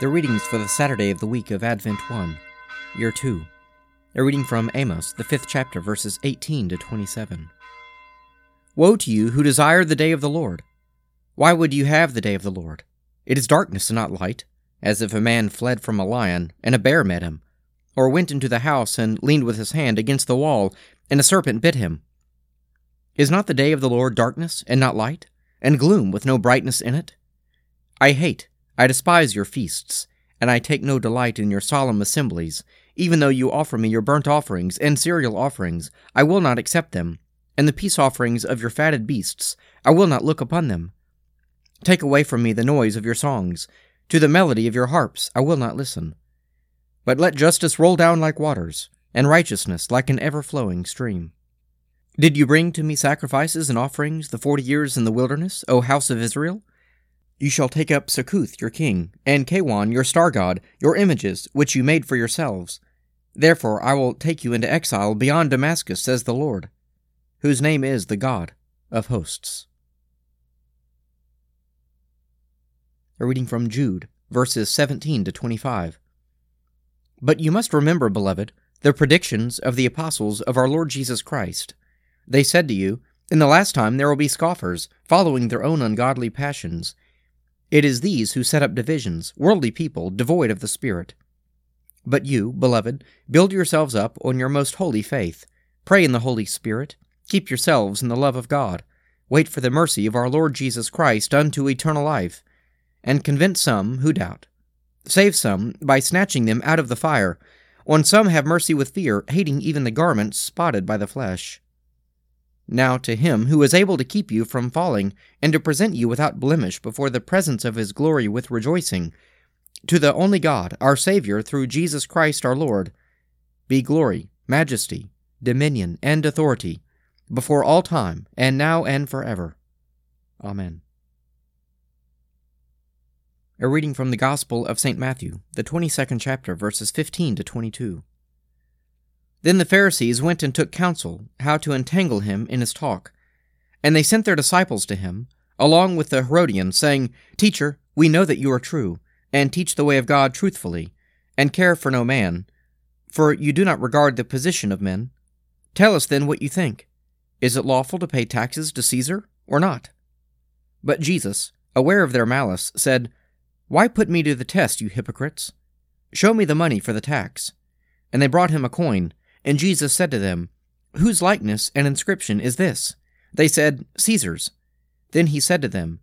The readings for the Saturday of the week of Advent 1, Year 2. A reading from Amos, the fifth chapter, verses 18 to 27. Woe to you who desire the day of the Lord! Why would you have the day of the Lord? It is darkness and not light, as if a man fled from a lion, and a bear met him, or went into the house and leaned with his hand against the wall, and a serpent bit him. Is not the day of the Lord darkness and not light, and gloom with no brightness in it? I hate, I despise your feasts, and I take no delight in your solemn assemblies. Even though you offer me your burnt offerings and cereal offerings, I will not accept them, and the peace offerings of your fatted beasts, I will not look upon them. Take away from me the noise of your songs. To the melody of your harps I will not listen. But let justice roll down like waters, and righteousness like an ever flowing stream. Did you bring to me sacrifices and offerings the forty years in the wilderness, O house of Israel? You shall take up Sakkuth your king, and Kaiwan your star god, your images, which you made for yourselves. Therefore I will take you into exile beyond Damascus, says the Lord, whose name is the God of hosts. A reading from Jude, verses 17 to 25. But you must remember, beloved, the predictions of the apostles of our Lord Jesus Christ. They said to you, In the last time there will be scoffers, following their own ungodly passions it is these who set up divisions, worldly people, devoid of the Spirit. But you, beloved, build yourselves up on your most holy faith. Pray in the Holy Spirit. Keep yourselves in the love of God. Wait for the mercy of our Lord Jesus Christ unto eternal life. And convince some who doubt. Save some by snatching them out of the fire. On some have mercy with fear, hating even the garments spotted by the flesh. Now to him who is able to keep you from falling, and to present you without blemish before the presence of his glory with rejoicing, to the only God, our Saviour, through Jesus Christ our Lord, be glory, majesty, dominion, and authority, before all time, and now and forever. Amen. A reading from the Gospel of St. Matthew, the 22nd chapter, verses 15 to 22. Then the Pharisees went and took counsel how to entangle him in his talk. And they sent their disciples to him, along with the Herodians, saying, Teacher, we know that you are true, and teach the way of God truthfully, and care for no man, for you do not regard the position of men. Tell us then what you think. Is it lawful to pay taxes to Caesar, or not? But Jesus, aware of their malice, said, Why put me to the test, you hypocrites? Show me the money for the tax. And they brought him a coin and Jesus said to them, Whose likeness and inscription is this? They said, Caesar's. Then he said to them,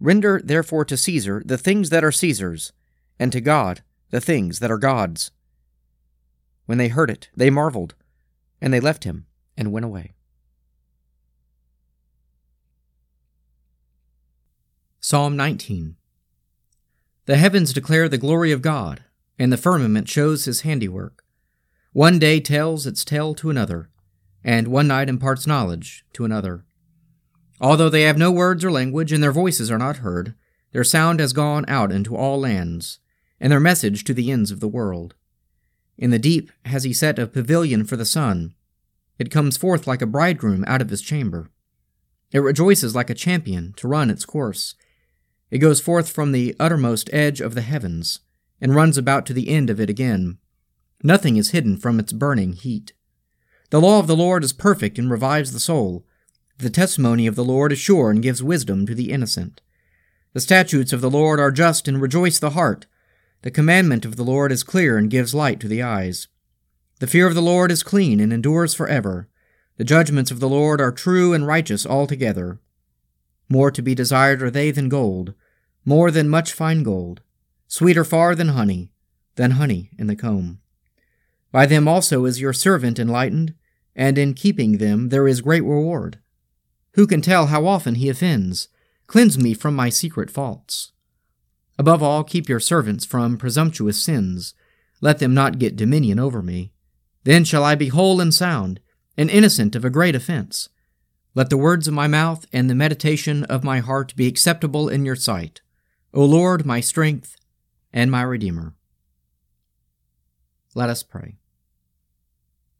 Render therefore to Caesar the things that are Caesar's, and to God the things that are God's. When they heard it, they marveled, and they left him and went away. Psalm 19 The heavens declare the glory of God, and the firmament shows his handiwork. One day tells its tale to another, and one night imparts knowledge to another. Although they have no words or language, and their voices are not heard, their sound has gone out into all lands, and their message to the ends of the world. In the deep has he set a pavilion for the sun. It comes forth like a bridegroom out of his chamber. It rejoices like a champion to run its course. It goes forth from the uttermost edge of the heavens, and runs about to the end of it again. Nothing is hidden from its burning heat. The law of the Lord is perfect and revives the soul. The testimony of the Lord is sure and gives wisdom to the innocent. The statutes of the Lord are just and rejoice the heart. The commandment of the Lord is clear and gives light to the eyes. The fear of the Lord is clean and endures forever. The judgments of the Lord are true and righteous altogether. More to be desired are they than gold, more than much fine gold, sweeter far than honey, than honey in the comb. By them also is your servant enlightened, and in keeping them there is great reward. Who can tell how often he offends? Cleanse me from my secret faults. Above all, keep your servants from presumptuous sins. Let them not get dominion over me. Then shall I be whole and sound, and innocent of a great offense. Let the words of my mouth and the meditation of my heart be acceptable in your sight, O Lord, my strength and my Redeemer. Let us pray.